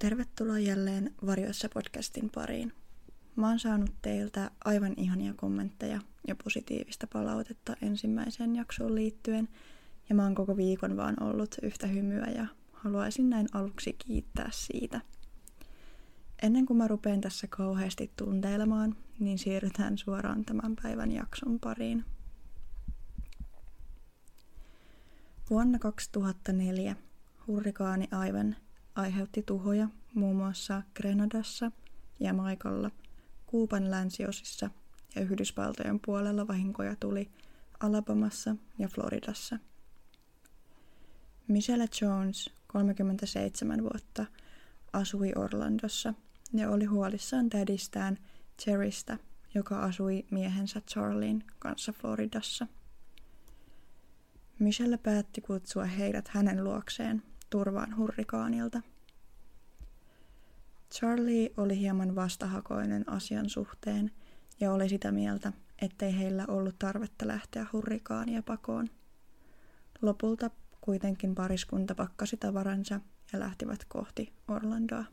Tervetuloa jälleen Varjoissa podcastin pariin. Mä oon saanut teiltä aivan ihania kommentteja ja positiivista palautetta ensimmäiseen jaksoon liittyen ja mä oon koko viikon vaan ollut yhtä hymyä ja haluaisin näin aluksi kiittää siitä. Ennen kuin mä rupean tässä kauheasti tunteilemaan, niin siirrytään suoraan tämän päivän jakson pariin. Vuonna 2004 hurrikaani Aivan aiheutti tuhoja muun muassa Grenadassa, Jamaikalla, Kuuban länsiosissa ja Yhdysvaltojen puolella vahinkoja tuli Alabamassa ja Floridassa. Michelle Jones, 37 vuotta, asui Orlandossa ja oli huolissaan tädistään Cherrystä, joka asui miehensä Charlien kanssa Floridassa. Michelle päätti kutsua heidät hänen luokseen turvaan hurrikaanilta. Charlie oli hieman vastahakoinen asian suhteen ja oli sitä mieltä, ettei heillä ollut tarvetta lähteä hurrikaania pakoon. Lopulta kuitenkin pariskunta pakkasi tavaransa ja lähtivät kohti Orlandoa.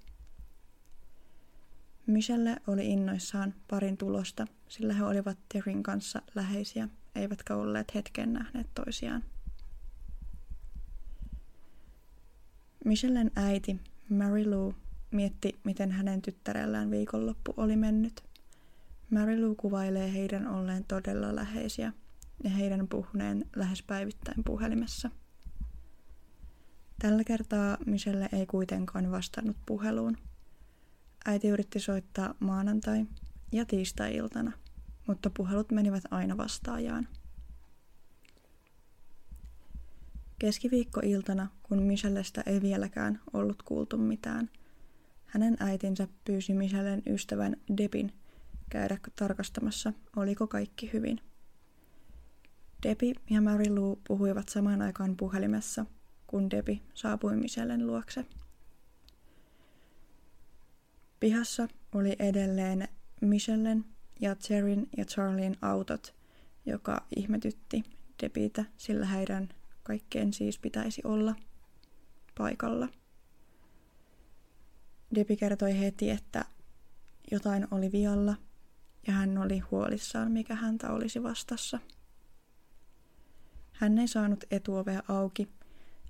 Michelle oli innoissaan parin tulosta, sillä he olivat Terin kanssa läheisiä, eivätkä olleet hetken nähneet toisiaan. Michellen äiti, Mary Lou, mietti, miten hänen tyttärellään viikonloppu oli mennyt. Mary Lou kuvailee heidän olleen todella läheisiä ja heidän puhuneen lähes päivittäin puhelimessa. Tällä kertaa Michelle ei kuitenkaan vastannut puheluun. Äiti yritti soittaa maanantai- ja tiistai-iltana, mutta puhelut menivät aina vastaajaan. Keskiviikkoiltana, kun Michellestä ei vieläkään ollut kuultu mitään, hänen äitinsä pyysi Michellen ystävän Debin käydä tarkastamassa, oliko kaikki hyvin. Debi ja Mary Lou puhuivat samaan aikaan puhelimessa, kun Debi saapui Michellen luokse. Pihassa oli edelleen Michellen ja Cherin ja Charlien autot, joka ihmetytti Debitä, sillä heidän kaikkeen siis pitäisi olla paikalla. Debi kertoi heti, että jotain oli vialla ja hän oli huolissaan, mikä häntä olisi vastassa. Hän ei saanut etuovea auki,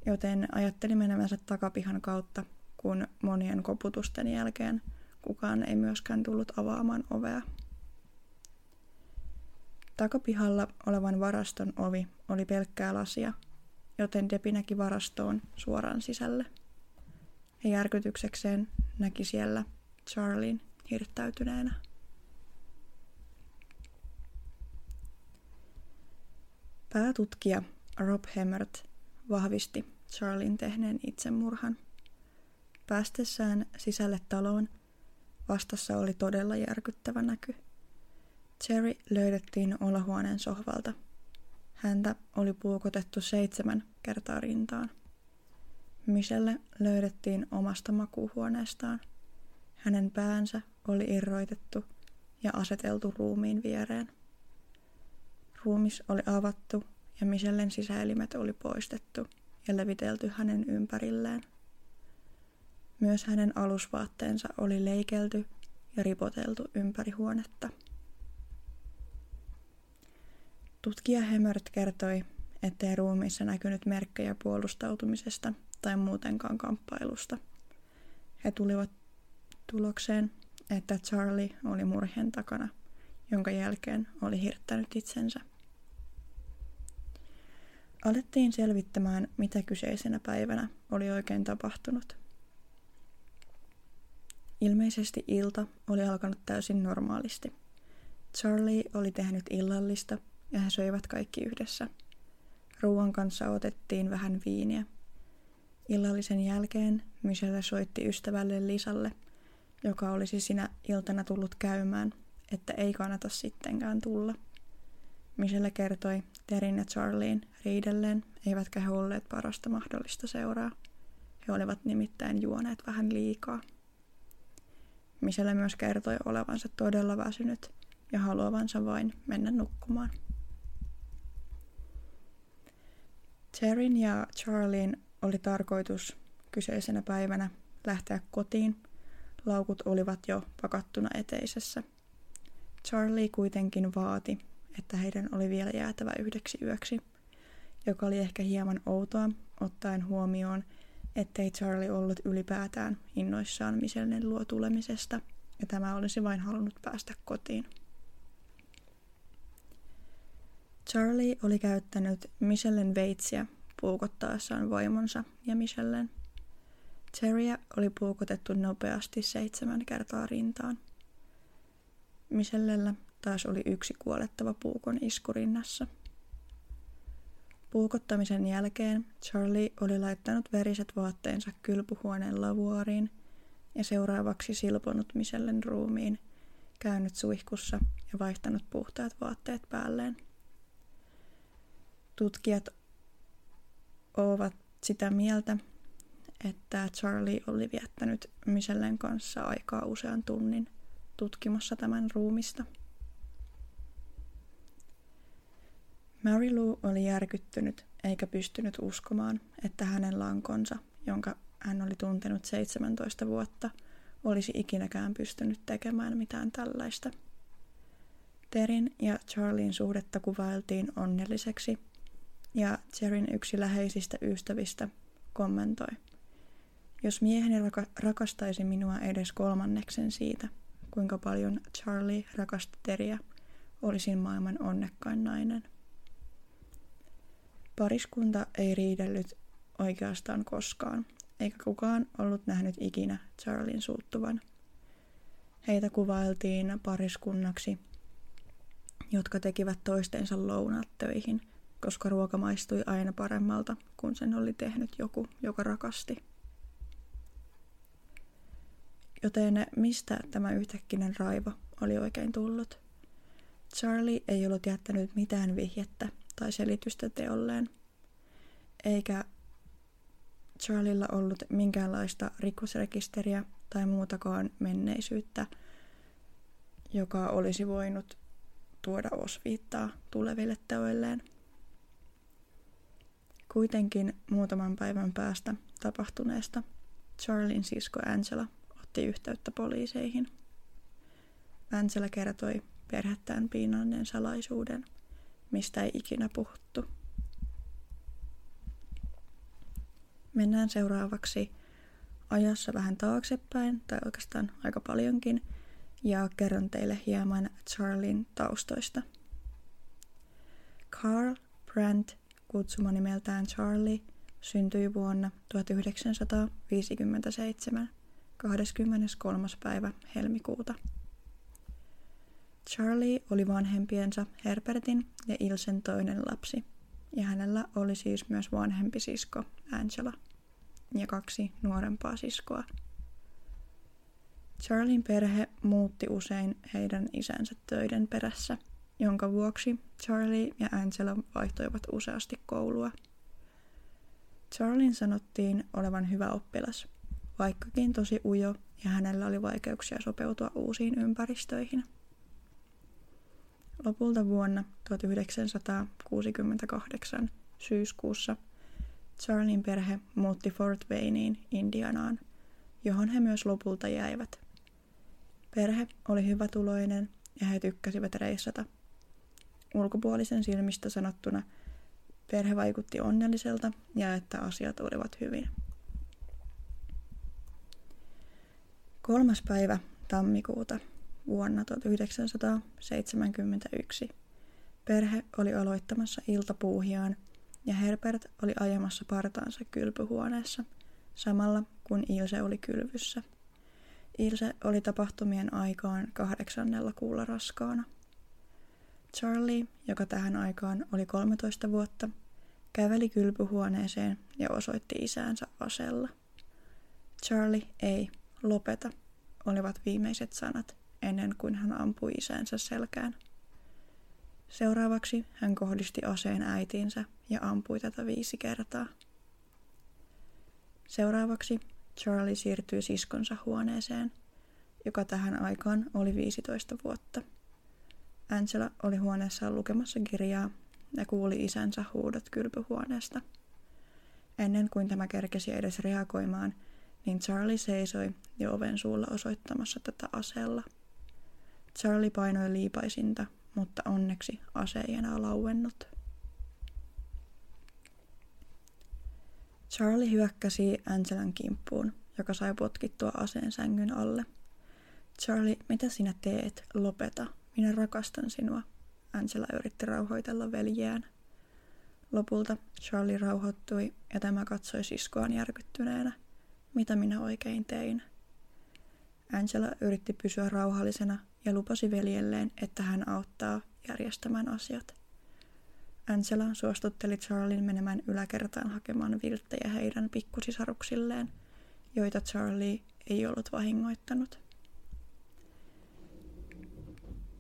joten ajatteli menemänsä takapihan kautta, kun monien koputusten jälkeen kukaan ei myöskään tullut avaamaan ovea. Takapihalla olevan varaston ovi oli pelkkää lasia – joten Depi näki varastoon suoraan sisälle. Ja järkytyksekseen näki siellä Charlien hirttäytyneenä. Päätutkija Rob Hemmert vahvisti Charlien tehneen itsemurhan. Päästessään sisälle taloon vastassa oli todella järkyttävä näky. Cherry löydettiin olohuoneen sohvalta – Häntä oli puukotettu seitsemän kertaa rintaan. Michelle löydettiin omasta makuuhuoneestaan. Hänen päänsä oli irroitettu ja aseteltu ruumiin viereen. Ruumis oli avattu ja Michellen sisäelimet oli poistettu ja levitelty hänen ympärilleen. Myös hänen alusvaatteensa oli leikelty ja ripoteltu ympäri huonetta. Tutkija Hemert kertoi, ettei ruumiissa näkynyt merkkejä puolustautumisesta tai muutenkaan kamppailusta. He tulivat tulokseen, että Charlie oli murhien takana, jonka jälkeen oli hirttänyt itsensä. Alettiin selvittämään, mitä kyseisenä päivänä oli oikein tapahtunut. Ilmeisesti ilta oli alkanut täysin normaalisti. Charlie oli tehnyt illallista ja he söivät kaikki yhdessä. Ruuan kanssa otettiin vähän viiniä. Illallisen jälkeen Michelle soitti ystävälle Lisalle, joka olisi sinä iltana tullut käymään, että ei kannata sittenkään tulla. Michelle kertoi Terin ja Charlien riidelleen, eivätkä he olleet parasta mahdollista seuraa. He olivat nimittäin juoneet vähän liikaa. Michelle myös kertoi olevansa todella väsynyt ja haluavansa vain mennä nukkumaan. Terin ja Charlien oli tarkoitus kyseisenä päivänä lähteä kotiin, laukut olivat jo pakattuna eteisessä. Charlie kuitenkin vaati, että heidän oli vielä jäätävä yhdeksi yöksi, joka oli ehkä hieman outoa ottaen huomioon, ettei Charlie ollut ylipäätään innoissaan Michellen luo tulemisesta, ja tämä olisi vain halunnut päästä kotiin. Charlie oli käyttänyt Michellen veitsiä puukottaessaan vaimonsa ja Michellen. Terryä oli puukotettu nopeasti seitsemän kertaa rintaan. Michellellä taas oli yksi kuolettava puukon iskurinnassa. Puukottamisen jälkeen Charlie oli laittanut veriset vaatteensa kylpyhuoneen lavuariin ja seuraavaksi silponut Michellen ruumiin, käynyt suihkussa ja vaihtanut puhtaat vaatteet päälleen. Tutkijat ovat sitä mieltä, että Charlie oli viettänyt Michellen kanssa aikaa usean tunnin tutkimassa tämän ruumista. Mary Lou oli järkyttynyt eikä pystynyt uskomaan, että hänen lankonsa, jonka hän oli tuntenut 17 vuotta, olisi ikinäkään pystynyt tekemään mitään tällaista. Terin ja Charlien suhdetta kuvailtiin onnelliseksi, ja Jerin yksi läheisistä ystävistä kommentoi. Jos mieheni raka- rakastaisi minua edes kolmanneksen siitä, kuinka paljon Charlie rakasti Teriä, olisin maailman onnekkain nainen. Pariskunta ei riidellyt oikeastaan koskaan, eikä kukaan ollut nähnyt ikinä Charlin suuttuvan. Heitä kuvailtiin pariskunnaksi, jotka tekivät toistensa lounaat töihin, koska ruoka maistui aina paremmalta, kun sen oli tehnyt joku, joka rakasti. Joten mistä tämä yhtäkkinen raivo oli oikein tullut? Charlie ei ollut jättänyt mitään vihjettä tai selitystä teolleen. Eikä Charlilla ollut minkäänlaista rikosrekisteriä tai muutakaan menneisyyttä, joka olisi voinut tuoda osviittaa tuleville teoilleen. Kuitenkin muutaman päivän päästä tapahtuneesta Charlin sisko Angela otti yhteyttä poliiseihin. Angela kertoi perhettään piinanneen salaisuuden, mistä ei ikinä puhuttu. Mennään seuraavaksi ajassa vähän taaksepäin, tai oikeastaan aika paljonkin, ja kerron teille hieman Charlin taustoista. Carl Brandt, kutsuma nimeltään Charlie, syntyi vuonna 1957 23. päivä helmikuuta. Charlie oli vanhempiensa Herbertin ja Ilsen toinen lapsi, ja hänellä oli siis myös vanhempi sisko Angela ja kaksi nuorempaa siskoa. Charlin perhe muutti usein heidän isänsä töiden perässä, jonka vuoksi Charlie ja Angela vaihtoivat useasti koulua. Charlin sanottiin olevan hyvä oppilas, vaikkakin tosi ujo ja hänellä oli vaikeuksia sopeutua uusiin ympäristöihin. Lopulta vuonna 1968 syyskuussa Charlin perhe muutti Fort Wayneen Indianaan, johon he myös lopulta jäivät. Perhe oli hyvätuloinen ja he tykkäsivät reissata. Ulkopuolisen silmistä sanottuna perhe vaikutti onnelliselta ja että asiat olivat hyvin. Kolmas päivä tammikuuta vuonna 1971 perhe oli aloittamassa iltapuuhiaan ja Herbert oli ajamassa partaansa kylpyhuoneessa, samalla kun Ilse oli kylvyssä. Ilse oli tapahtumien aikaan kahdeksannella kuulla raskaana. Charlie, joka tähän aikaan oli 13 vuotta, käveli kylpyhuoneeseen ja osoitti isäänsä asella. Charlie, ei, lopeta, olivat viimeiset sanat ennen kuin hän ampui isänsä selkään. Seuraavaksi hän kohdisti aseen äitiinsä ja ampui tätä viisi kertaa. Seuraavaksi Charlie siirtyi siskonsa huoneeseen, joka tähän aikaan oli 15 vuotta. Angela oli huoneessaan lukemassa kirjaa ja kuuli isänsä huudot kylpyhuoneesta. Ennen kuin tämä kerkesi edes reagoimaan, niin Charlie seisoi jo oven suulla osoittamassa tätä aseella. Charlie painoi liipaisinta, mutta onneksi ase ei enää lauennut. Charlie hyökkäsi Angelan kimppuun, joka sai potkittua aseen sängyn alle. Charlie, mitä sinä teet? Lopeta. Minä rakastan sinua. Angela yritti rauhoitella veljeään. Lopulta Charlie rauhoittui ja tämä katsoi siskoaan järkyttyneenä. Mitä minä oikein tein? Angela yritti pysyä rauhallisena ja lupasi veljelleen, että hän auttaa järjestämään asiat. Angela suostutteli Charlin menemään yläkertaan hakemaan vilttejä heidän pikkusisaruksilleen, joita Charlie ei ollut vahingoittanut.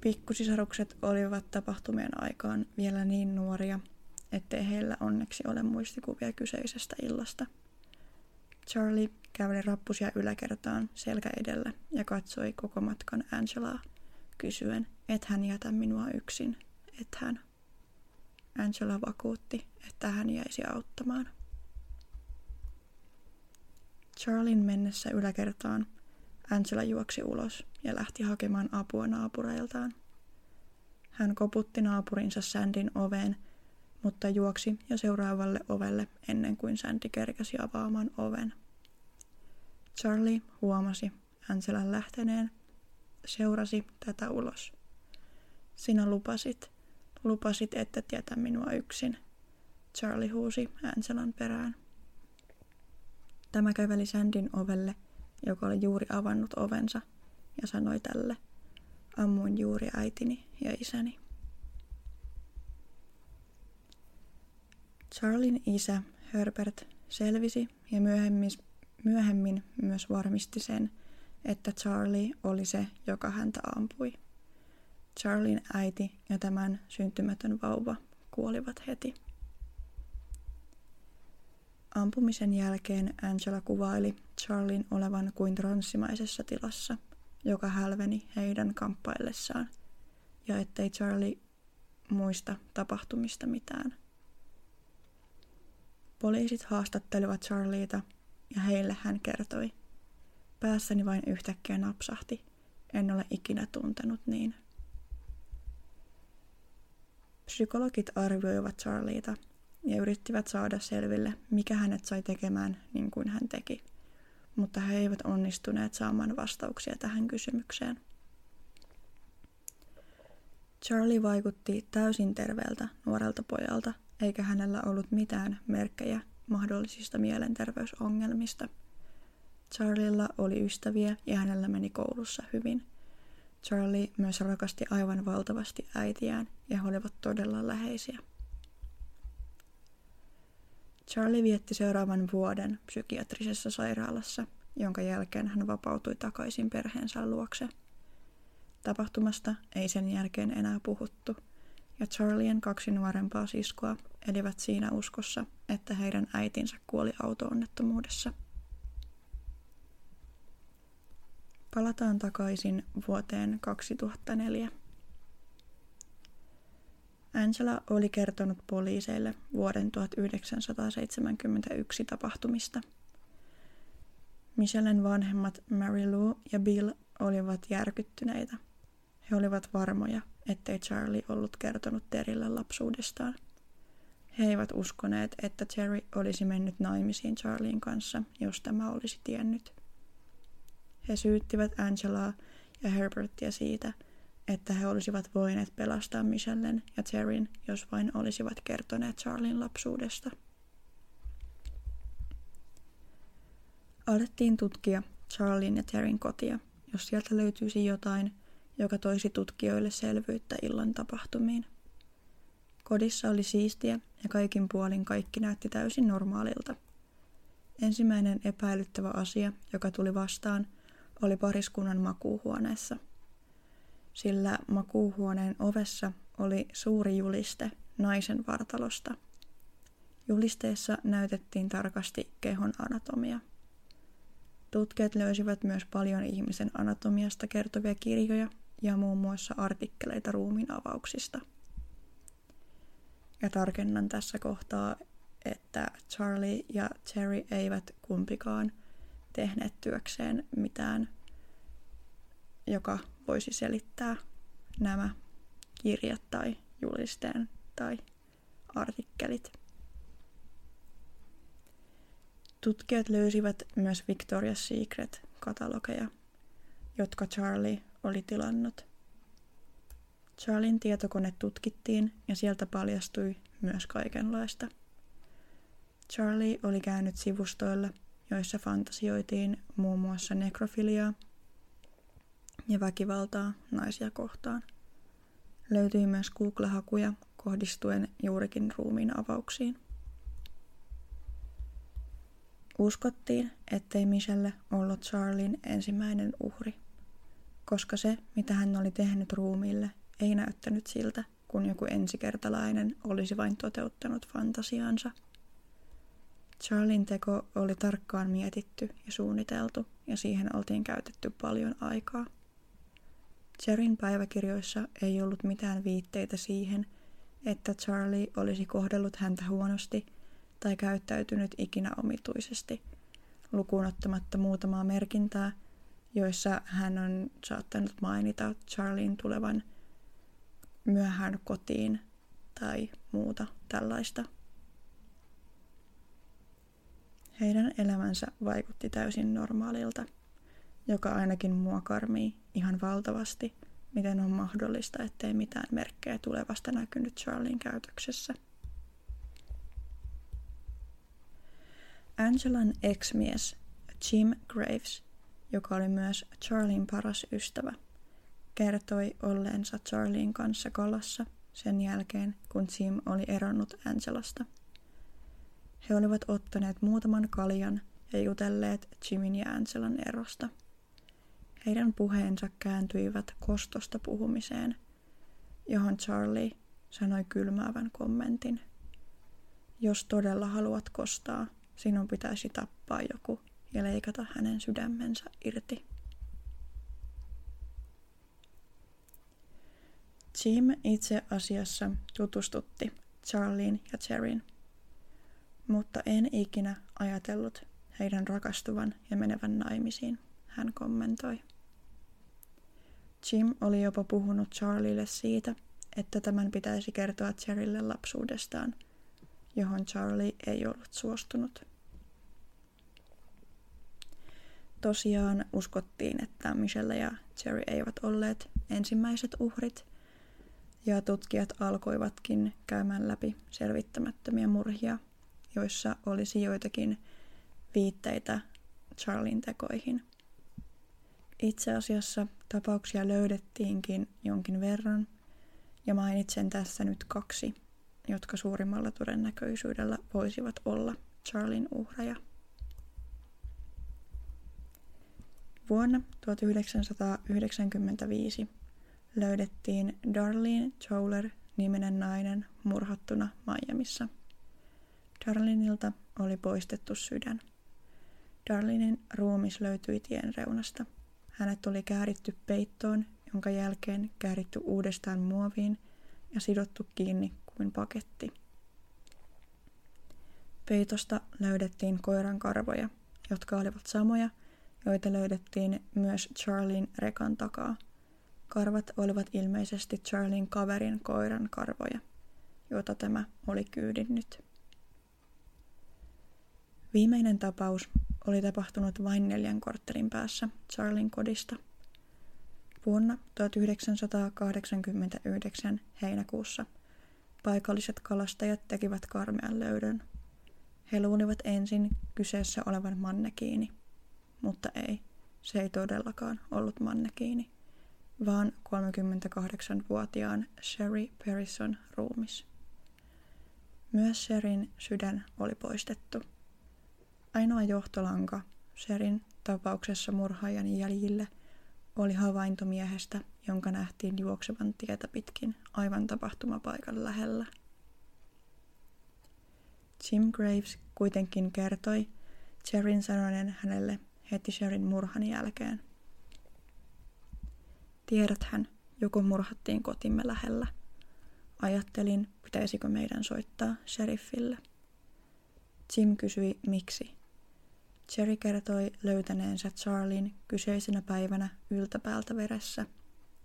Pikkusisarukset olivat tapahtumien aikaan vielä niin nuoria, ettei heillä onneksi ole muistikuvia kyseisestä illasta. Charlie käveli rappusia yläkertaan selkä edellä ja katsoi koko matkan Angelaa, kysyen, et hän jätä minua yksin, et hän. Angela vakuutti, että hän jäisi auttamaan. Charlin mennessä yläkertaan Angela juoksi ulos ja lähti hakemaan apua naapureiltaan. Hän koputti naapurinsa Sandin oveen, mutta juoksi jo seuraavalle ovelle ennen kuin Sandy kerkäsi avaamaan oven. Charlie huomasi Angelan lähteneen, seurasi tätä ulos. Sinä lupasit, lupasit, että jätä minua yksin. Charlie huusi Angelan perään. Tämä käveli Sandin ovelle, joka oli juuri avannut ovensa, ja sanoi tälle, ammuin juuri äitini ja isäni. Charlin isä Herbert selvisi ja myöhemmin, myöhemmin myös varmisti sen, että Charlie oli se, joka häntä ampui. Charlin äiti ja tämän syntymätön vauva kuolivat heti. Ampumisen jälkeen Angela kuvaili Charlin olevan kuin transsimaisessa tilassa, joka hälveni heidän kamppaillessaan, ja ettei Charlie muista tapahtumista mitään. Poliisit haastattelivat Charlieta ja heille hän kertoi. Päässäni vain yhtäkkiä napsahti. En ole ikinä tuntenut niin. Psykologit arvioivat Charlieta ja yrittivät saada selville, mikä hänet sai tekemään niin kuin hän teki, mutta he eivät onnistuneet saamaan vastauksia tähän kysymykseen. Charlie vaikutti täysin terveeltä nuorelta pojalta, eikä hänellä ollut mitään merkkejä mahdollisista mielenterveysongelmista. Charliella oli ystäviä ja hänellä meni koulussa hyvin. Charlie myös rakasti aivan valtavasti äitiään ja he olivat todella läheisiä. Charlie vietti seuraavan vuoden psykiatrisessa sairaalassa, jonka jälkeen hän vapautui takaisin perheensä luokse. Tapahtumasta ei sen jälkeen enää puhuttu, ja Charlien kaksi nuorempaa siskoa elivät siinä uskossa, että heidän äitinsä kuoli autoonnettomuudessa. Palataan takaisin vuoteen 2004. Angela oli kertonut poliiseille vuoden 1971 tapahtumista. Michellen vanhemmat Mary Lou ja Bill olivat järkyttyneitä. He olivat varmoja, ettei Charlie ollut kertonut Terille lapsuudestaan. He eivät uskoneet, että Terry olisi mennyt naimisiin Charlien kanssa, jos tämä olisi tiennyt. He syyttivät Angelaa ja Herbertia siitä, että he olisivat voineet pelastaa Michellen ja Terryn, jos vain olisivat kertoneet Charlin lapsuudesta. Alettiin tutkia Charlin ja Terryn kotia, jos sieltä löytyisi jotain, joka toisi tutkijoille selvyyttä illan tapahtumiin. Kodissa oli siistiä ja kaikin puolin kaikki näytti täysin normaalilta. Ensimmäinen epäilyttävä asia, joka tuli vastaan, oli pariskunnan makuuhuoneessa – sillä makuuhuoneen ovessa oli suuri juliste naisen vartalosta. Julisteessa näytettiin tarkasti kehon anatomia. Tutkijat löysivät myös paljon ihmisen anatomiasta kertovia kirjoja ja muun muassa artikkeleita ruumin avauksista. Ja tarkennan tässä kohtaa, että Charlie ja Terry eivät kumpikaan tehneet työkseen mitään, joka voisi selittää nämä kirjat tai julisteen tai artikkelit. Tutkijat löysivät myös Victoria's Secret-katalogeja, jotka Charlie oli tilannut. Charlin tietokone tutkittiin ja sieltä paljastui myös kaikenlaista. Charlie oli käynyt sivustoilla, joissa fantasioitiin muun muassa nekrofiliaa ja väkivaltaa naisia kohtaan. Löytyi myös Google-hakuja kohdistuen juurikin ruumiin avauksiin. Uskottiin, ettei Michelle ollut Charlin ensimmäinen uhri, koska se, mitä hän oli tehnyt ruumiille, ei näyttänyt siltä, kun joku ensikertalainen olisi vain toteuttanut fantasiaansa. Charlin teko oli tarkkaan mietitty ja suunniteltu, ja siihen oltiin käytetty paljon aikaa. Cherin päiväkirjoissa ei ollut mitään viitteitä siihen, että Charlie olisi kohdellut häntä huonosti tai käyttäytynyt ikinä omituisesti, lukuun ottamatta muutamaa merkintää, joissa hän on saattanut mainita Charlien tulevan myöhään kotiin tai muuta tällaista. Heidän elämänsä vaikutti täysin normaalilta, joka ainakin mua karmii ihan valtavasti, miten on mahdollista, ettei mitään merkkejä tulevasta näkynyt Charlien käytöksessä. Angelan ex-mies Jim Graves, joka oli myös Charlien paras ystävä – kertoi olleensa Charlien kanssa kalassa sen jälkeen, kun Jim oli eronnut Angelasta. He olivat ottaneet muutaman kaljan ja jutelleet Jimin ja Angelan erosta. Heidän puheensa kääntyivät kostosta puhumiseen, johon Charlie sanoi kylmäävän kommentin. Jos todella haluat kostaa, sinun pitäisi tappaa joku ja leikata hänen sydämensä irti. Jim itse asiassa tutustutti Charlien ja Cherin, mutta en ikinä ajatellut heidän rakastuvan ja menevän naimisiin, hän kommentoi. Jim oli jopa puhunut Charlieille siitä, että tämän pitäisi kertoa Cherille lapsuudestaan, johon Charlie ei ollut suostunut. Tosiaan uskottiin, että Michelle ja Cherry eivät olleet ensimmäiset uhrit – ja tutkijat alkoivatkin käymään läpi selvittämättömiä murhia, joissa olisi joitakin viitteitä Charlin tekoihin. Itse asiassa tapauksia löydettiinkin jonkin verran, ja mainitsen tässä nyt kaksi, jotka suurimmalla todennäköisyydellä voisivat olla Charlin uhreja. Vuonna 1995 löydettiin Darlene Chowler niminen nainen murhattuna Miamissa. Darlinilta oli poistettu sydän. Darlinin ruumis löytyi tien reunasta. Hänet oli kääritty peittoon, jonka jälkeen kääritty uudestaan muoviin ja sidottu kiinni kuin paketti. Peitosta löydettiin koiran karvoja, jotka olivat samoja, joita löydettiin myös Charlin rekan takaa – Karvat olivat ilmeisesti Charlin kaverin koiran karvoja, jota tämä oli kyydinnyt. Viimeinen tapaus oli tapahtunut vain neljän korttelin päässä Charlin kodista. Vuonna 1989 heinäkuussa paikalliset kalastajat tekivät karmean löydön. He luulivat ensin kyseessä olevan mannekiini, mutta ei, se ei todellakaan ollut mannekiini vaan 38-vuotiaan Sherry Perrison ruumis. Myös Sherin sydän oli poistettu. Ainoa johtolanka Sherin tapauksessa murhaajan jäljille oli havaintomiehestä, jonka nähtiin juoksevan tietä pitkin aivan tapahtumapaikan lähellä. Jim Graves kuitenkin kertoi Sherin sanoneen hänelle heti Sherin murhan jälkeen. Tiedäthän, joku murhattiin kotimme lähellä. Ajattelin, pitäisikö meidän soittaa sheriffille. Jim kysyi, miksi. Cherry kertoi löytäneensä Charlin kyseisenä päivänä yltäpäältä veressä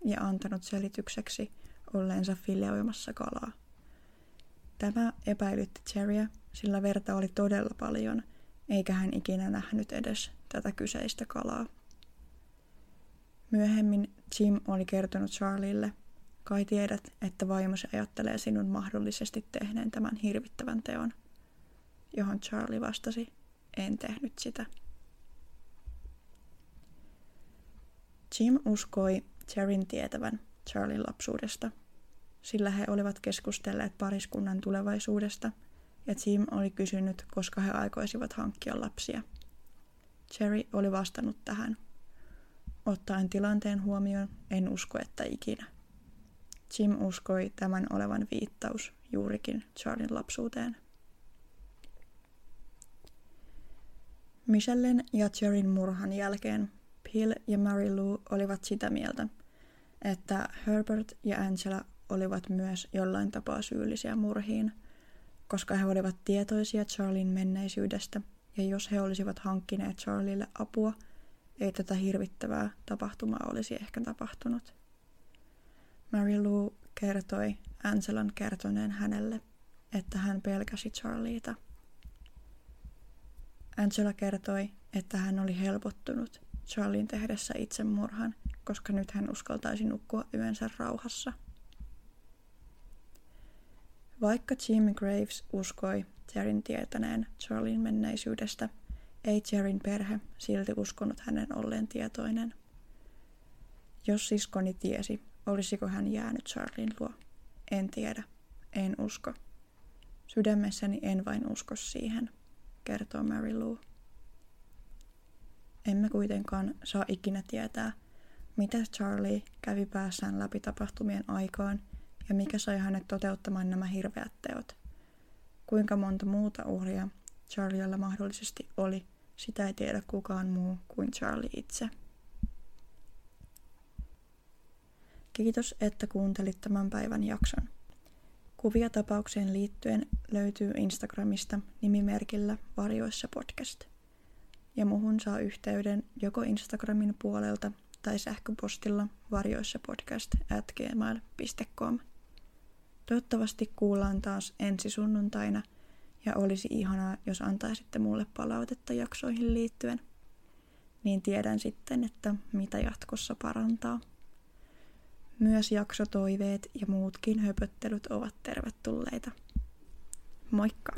ja antanut selitykseksi olleensa filjaoimassa kalaa. Tämä epäilytti Cherryä, sillä verta oli todella paljon, eikä hän ikinä nähnyt edes tätä kyseistä kalaa. Myöhemmin Jim oli kertonut Charlille, kai tiedät, että vaimosi ajattelee sinun mahdollisesti tehneen tämän hirvittävän teon, johon Charlie vastasi, en tehnyt sitä. Jim uskoi Cherin tietävän Charlin lapsuudesta, sillä he olivat keskustelleet pariskunnan tulevaisuudesta ja Jim oli kysynyt, koska he aikoisivat hankkia lapsia. Cherry oli vastannut tähän. Ottaen tilanteen huomioon, en usko, että ikinä. Jim uskoi tämän olevan viittaus juurikin Charlin lapsuuteen. Michellen ja Cherryn murhan jälkeen Bill ja Mary Lou olivat sitä mieltä, että Herbert ja Angela olivat myös jollain tapaa syyllisiä murhiin, koska he olivat tietoisia Charlin menneisyydestä ja jos he olisivat hankkineet Charlille apua, ei tätä hirvittävää tapahtumaa olisi ehkä tapahtunut. Mary Lou kertoi Angelan kertoneen hänelle, että hän pelkäsi Charlieta. Angela kertoi, että hän oli helpottunut Charlin tehdessä itsemurhan, koska nyt hän uskaltaisi nukkua yönsä rauhassa. Vaikka Jim Graves uskoi Jerin tietäneen Charlin menneisyydestä, ei Jerin perhe silti uskonut hänen olleen tietoinen. Jos siskoni tiesi, olisiko hän jäänyt Charlin luo? En tiedä. En usko. Sydämessäni en vain usko siihen, kertoo Mary Lou. Emme kuitenkaan saa ikinä tietää, mitä Charlie kävi päässään läpi tapahtumien aikaan ja mikä sai hänet toteuttamaan nämä hirveät teot. Kuinka monta muuta uhria Charliella mahdollisesti oli, sitä ei tiedä kukaan muu kuin Charlie itse. Kiitos, että kuuntelit tämän päivän jakson. Kuvia tapaukseen liittyen löytyy Instagramista nimimerkillä Varjoissa podcast. Ja muhun saa yhteyden joko Instagramin puolelta tai sähköpostilla varjoissapodcast at gmail.com. Toivottavasti kuullaan taas ensi sunnuntaina ja olisi ihanaa, jos antaisitte mulle palautetta jaksoihin liittyen. Niin tiedän sitten, että mitä jatkossa parantaa. Myös jaksotoiveet ja muutkin höpöttelyt ovat tervetulleita. Moikka!